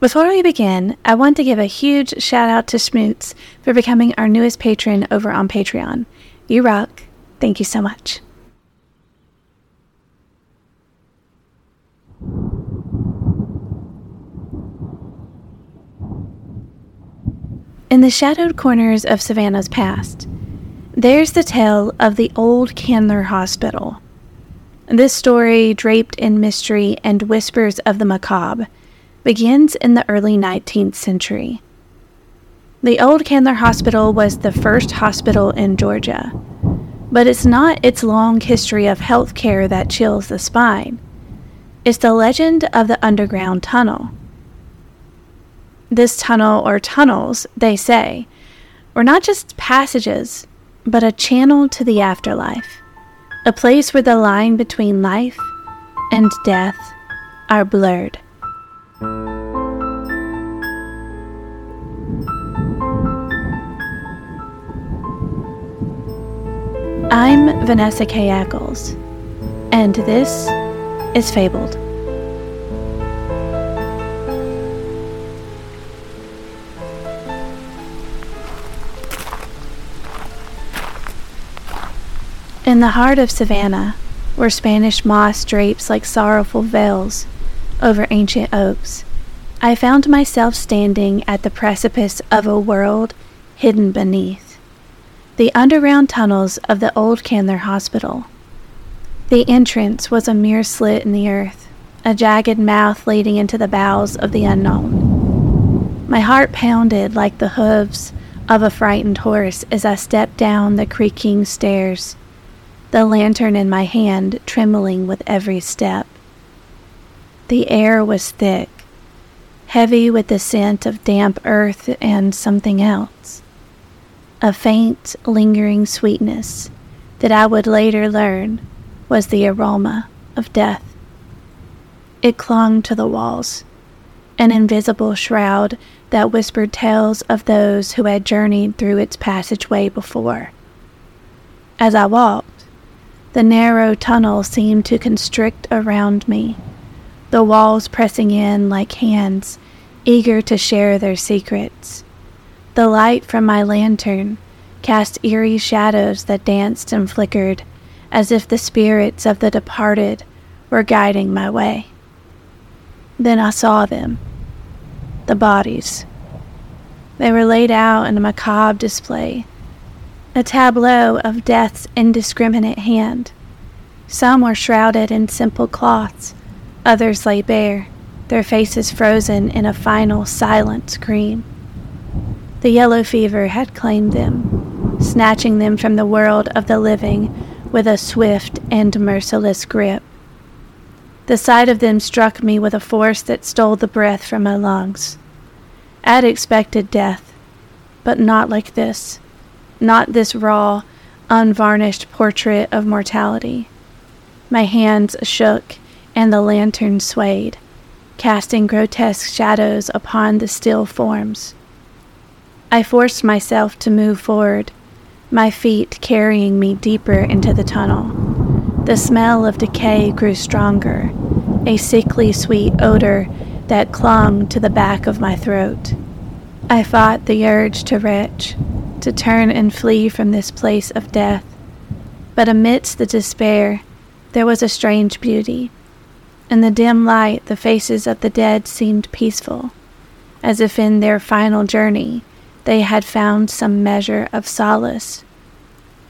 Before we begin, I want to give a huge shout out to Schmoots for becoming our newest patron over on Patreon. You rock. Thank you so much. In the shadowed corners of Savannah's past, there's the tale of the old Candler Hospital. This story, draped in mystery and whispers of the macabre, begins in the early 19th century. The old Candler Hospital was the first hospital in Georgia, but it's not its long history of health care that chills the spine. It's the legend of the underground tunnel. This tunnel, or tunnels, they say, were not just passages, but a channel to the afterlife, a place where the line between life and death are blurred. I'm Vanessa K. Eccles, and this is Fabled. In the heart of Savannah, where Spanish moss drapes like sorrowful veils over ancient oaks, I found myself standing at the precipice of a world hidden beneath the underground tunnels of the old Candler Hospital. The entrance was a mere slit in the earth, a jagged mouth leading into the bowels of the unknown. My heart pounded like the hooves of a frightened horse as I stepped down the creaking stairs the lantern in my hand trembling with every step. The air was thick, heavy with the scent of damp earth and something else. A faint, lingering sweetness that I would later learn was the aroma of death. It clung to the walls, an invisible shroud that whispered tales of those who had journeyed through its passageway before. As I walked, the narrow tunnel seemed to constrict around me, the walls pressing in like hands, eager to share their secrets. The light from my lantern cast eerie shadows that danced and flickered, as if the spirits of the departed were guiding my way. Then I saw them the bodies. They were laid out in a macabre display a tableau of death's indiscriminate hand. Some were shrouded in simple cloths, others lay bare, their faces frozen in a final silent scream. The yellow fever had claimed them, snatching them from the world of the living with a swift and merciless grip. The sight of them struck me with a force that stole the breath from my lungs. I'd expected death, but not like this not this raw, unvarnished portrait of mortality. My hands shook and the lantern swayed, casting grotesque shadows upon the still forms. I forced myself to move forward, my feet carrying me deeper into the tunnel. The smell of decay grew stronger, a sickly sweet odor that clung to the back of my throat. I fought the urge to retch, to turn and flee from this place of death. But amidst the despair, there was a strange beauty. In the dim light, the faces of the dead seemed peaceful, as if in their final journey they had found some measure of solace.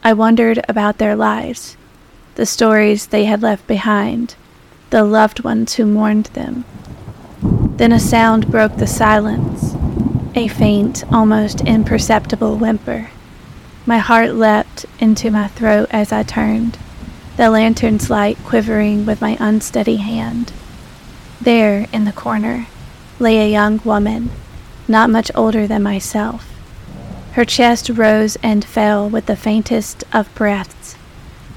I wondered about their lives, the stories they had left behind, the loved ones who mourned them. Then a sound broke the silence a faint, almost imperceptible whimper. My heart leapt into my throat as I turned, the lantern's light quivering with my unsteady hand. There, in the corner, lay a young woman, not much older than myself. Her chest rose and fell with the faintest of breaths,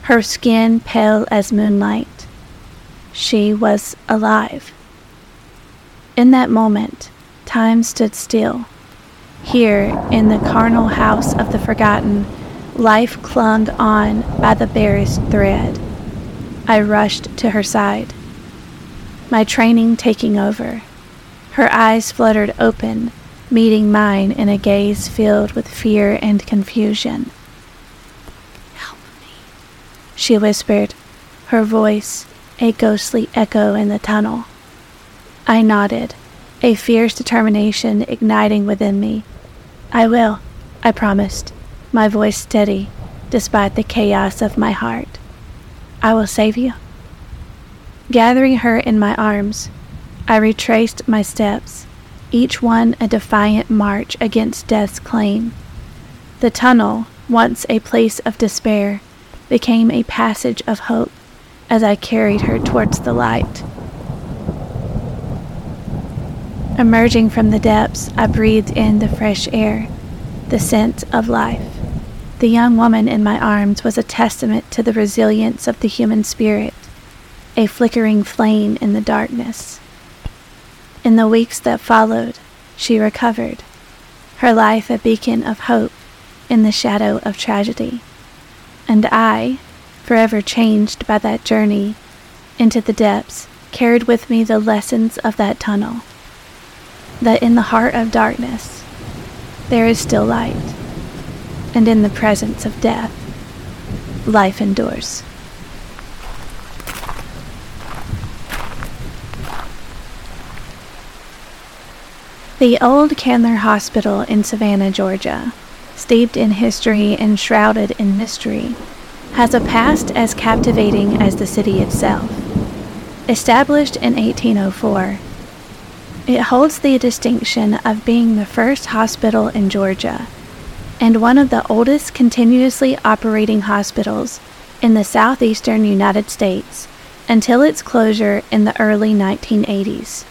her skin pale as moonlight. She was alive. In that moment, Time stood still. Here, in the carnal house of the forgotten, life clung on by the barest thread. I rushed to her side, my training taking over. Her eyes fluttered open, meeting mine in a gaze filled with fear and confusion. Help me, she whispered, her voice a ghostly echo in the tunnel. I nodded, a fierce determination igniting within me. I will, I promised, my voice steady despite the chaos of my heart. I will save you. Gathering her in my arms, I retraced my steps, each one a defiant march against death's claim. The tunnel, once a place of despair, became a passage of hope as I carried her towards the light. Emerging from the depths, I breathed in the fresh air, the scent of life. The young woman in my arms was a testament to the resilience of the human spirit, a flickering flame in the darkness. In the weeks that followed, she recovered, her life a beacon of hope in the shadow of tragedy. And I, forever changed by that journey into the depths, carried with me the lessons of that tunnel. That in the heart of darkness, there is still light and in the presence of death, life endures. The old Candler Hospital in Savannah, Georgia, steeped in history and shrouded in mystery, has a past as captivating as the city itself. Established in 1804, it holds the distinction of being the first hospital in Georgia and one of the oldest continuously operating hospitals in the southeastern United States until its closure in the early 1980s.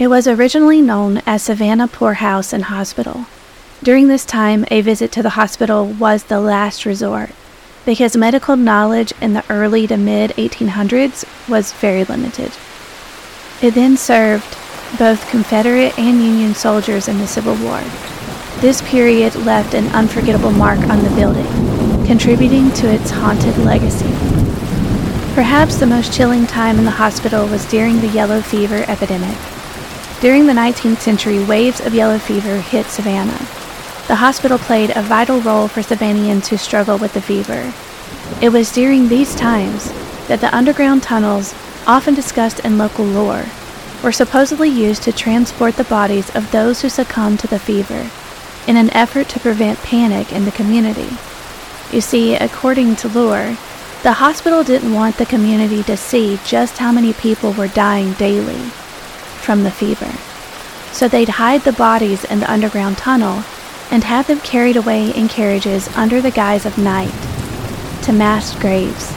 It was originally known as Savannah Poorhouse and Hospital. During this time, a visit to the hospital was the last resort because medical knowledge in the early to mid 1800s was very limited. It then served both Confederate and Union soldiers in the Civil War. This period left an unforgettable mark on the building, contributing to its haunted legacy. Perhaps the most chilling time in the hospital was during the yellow fever epidemic. During the 19th century, waves of yellow fever hit Savannah. The hospital played a vital role for Savannahans who struggle with the fever. It was during these times that the underground tunnels, often discussed in local lore, were supposedly used to transport the bodies of those who succumbed to the fever in an effort to prevent panic in the community. You see, according to lore, the hospital didn't want the community to see just how many people were dying daily from the fever. So they'd hide the bodies in the underground tunnel and have them carried away in carriages under the guise of night to mass graves.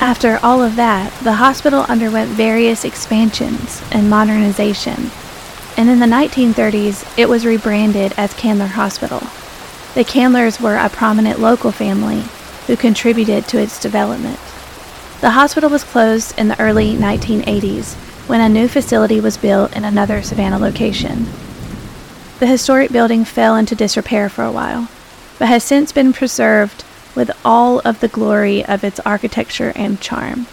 After all of that, the hospital underwent various expansions and modernization and in the 1930s it was rebranded as Candler Hospital. The Candlers were a prominent local family who contributed to its development. The hospital was closed in the early 1980s when a new facility was built in another Savannah location. The historic building fell into disrepair for a while, but has since been preserved with all of the glory of its architecture and charm.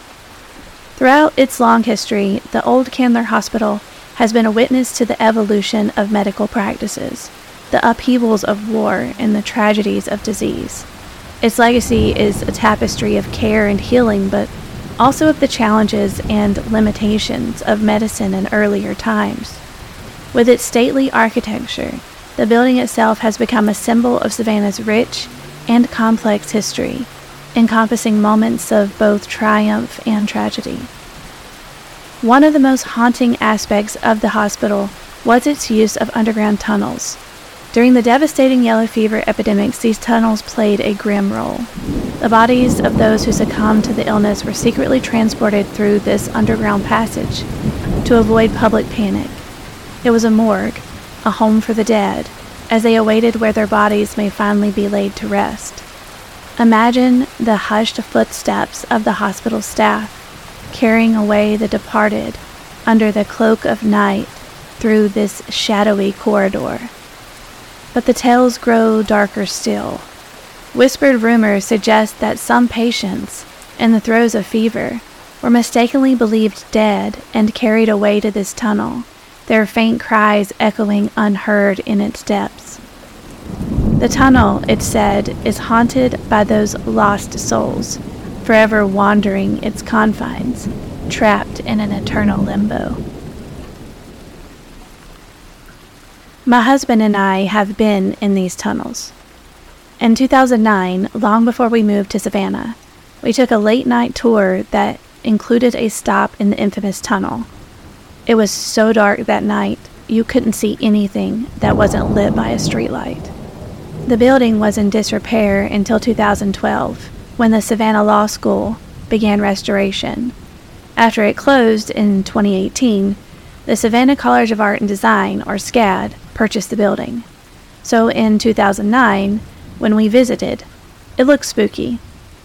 Throughout its long history, the old Candler Hospital has been a witness to the evolution of medical practices, the upheavals of war, and the tragedies of disease. Its legacy is a tapestry of care and healing, but also of the challenges and limitations of medicine in earlier times. With its stately architecture, the building itself has become a symbol of Savannah's rich and complex history, encompassing moments of both triumph and tragedy. One of the most haunting aspects of the hospital was its use of underground tunnels. During the devastating yellow fever epidemics, these tunnels played a grim role. The bodies of those who succumbed to the illness were secretly transported through this underground passage to avoid public panic. It was a morgue, a home for the dead, as they awaited where their bodies may finally be laid to rest. Imagine the hushed footsteps of the hospital staff carrying away the departed under the cloak of night through this shadowy corridor. But the tales grow darker still. Whispered rumors suggest that some patients, in the throes of fever, were mistakenly believed dead and carried away to this tunnel, their faint cries echoing unheard in its depths. The tunnel, it said, is haunted by those lost souls, forever wandering its confines, trapped in an eternal limbo. My husband and I have been in these tunnels. In 2009, long before we moved to Savannah, we took a late night tour that included a stop in the infamous tunnel. It was so dark that night, you couldn't see anything that wasn't lit by a streetlight. The building was in disrepair until 2012, when the Savannah Law School began restoration. After it closed in 2018, the Savannah College of Art and Design, or SCAD, purchased the building. So in 2009, when we visited, it looked spooky,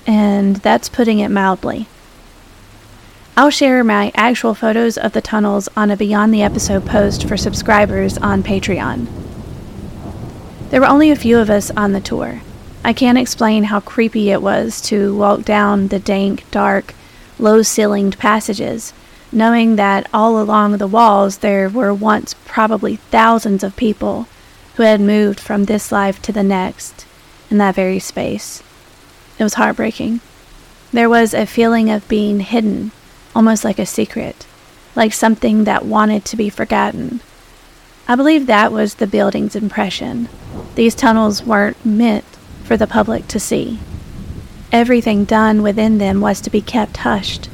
and that's putting it mildly. I'll share my actual photos of the tunnels on a Beyond the Episode post for subscribers on Patreon. There were only a few of us on the tour. I can't explain how creepy it was to walk down the dank, dark, low ceilinged passages knowing that all along the walls there were once probably thousands of people who had moved from this life to the next in that very space. It was heartbreaking. There was a feeling of being hidden, almost like a secret, like something that wanted to be forgotten. I believe that was the building's impression. These tunnels weren't meant for the public to see. Everything done within them was to be kept hushed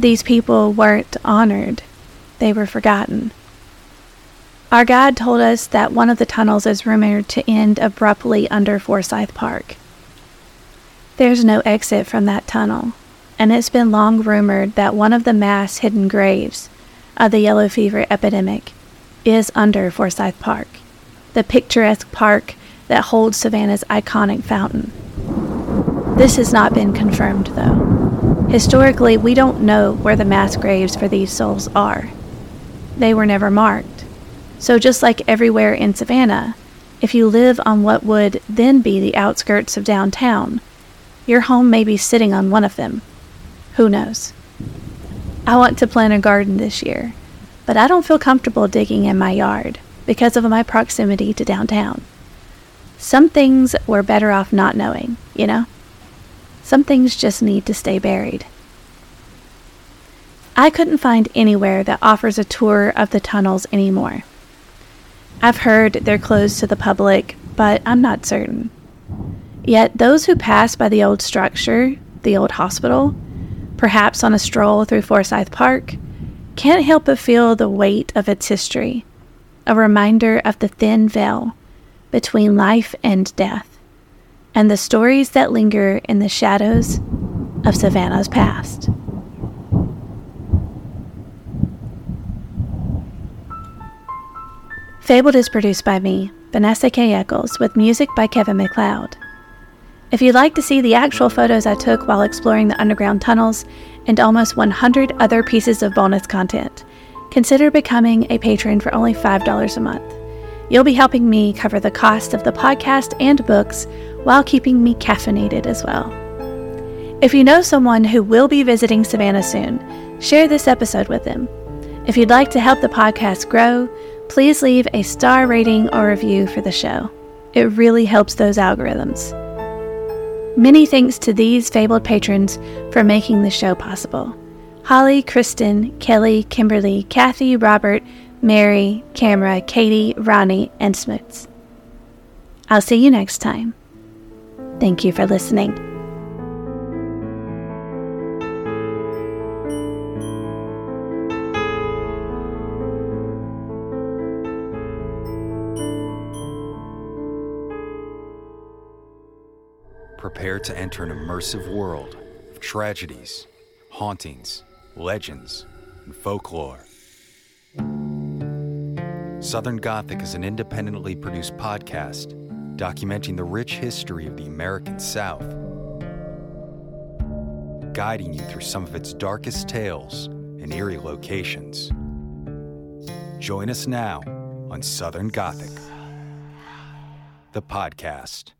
these people weren't honored, they were forgotten. Our guide told us that one of the tunnels is rumored to end abruptly under Forsyth Park. There's no exit from that tunnel, and it's been long rumored that one of the mass hidden graves of the yellow fever epidemic is under Forsyth Park, the picturesque park that holds Savannah's iconic fountain. This has not been confirmed, though. Historically, we don't know where the mass graves for these souls are. They were never marked. So, just like everywhere in Savannah, if you live on what would then be the outskirts of downtown, your home may be sitting on one of them. Who knows? I want to plant a garden this year, but I don't feel comfortable digging in my yard because of my proximity to downtown. Some things we're better off not knowing, you know? Some things just need to stay buried. I couldn't find anywhere that offers a tour of the tunnels anymore. I've heard they're closed to the public, but I'm not certain. Yet those who pass by the old structure, the old hospital, perhaps on a stroll through Forsyth Park, can't help but feel the weight of its history, a reminder of the thin veil between life and death and the stories that linger in the shadows of Savannah's past. Fabled is produced by me, Vanessa K. Eccles, with music by Kevin MacLeod. If you'd like to see the actual photos I took while exploring the underground tunnels and almost 100 other pieces of bonus content, consider becoming a patron for only $5 a month. You'll be helping me cover the cost of the podcast and books while keeping me caffeinated as well. If you know someone who will be visiting Savannah soon, share this episode with them. If you'd like to help the podcast grow, please leave a star rating or review for the show. It really helps those algorithms. Many thanks to these fabled patrons for making the show possible Holly, Kristen, Kelly, Kimberly, Kathy, Robert, Mary, Camera, Katie, Ronnie, and Smoots. I'll see you next time. Thank you for listening. Prepare to enter an immersive world of tragedies, hauntings, legends, and folklore. Southern Gothic is an independently produced podcast documenting the rich history of the American South, guiding you through some of its darkest tales and eerie locations. Join us now on Southern Gothic, the podcast.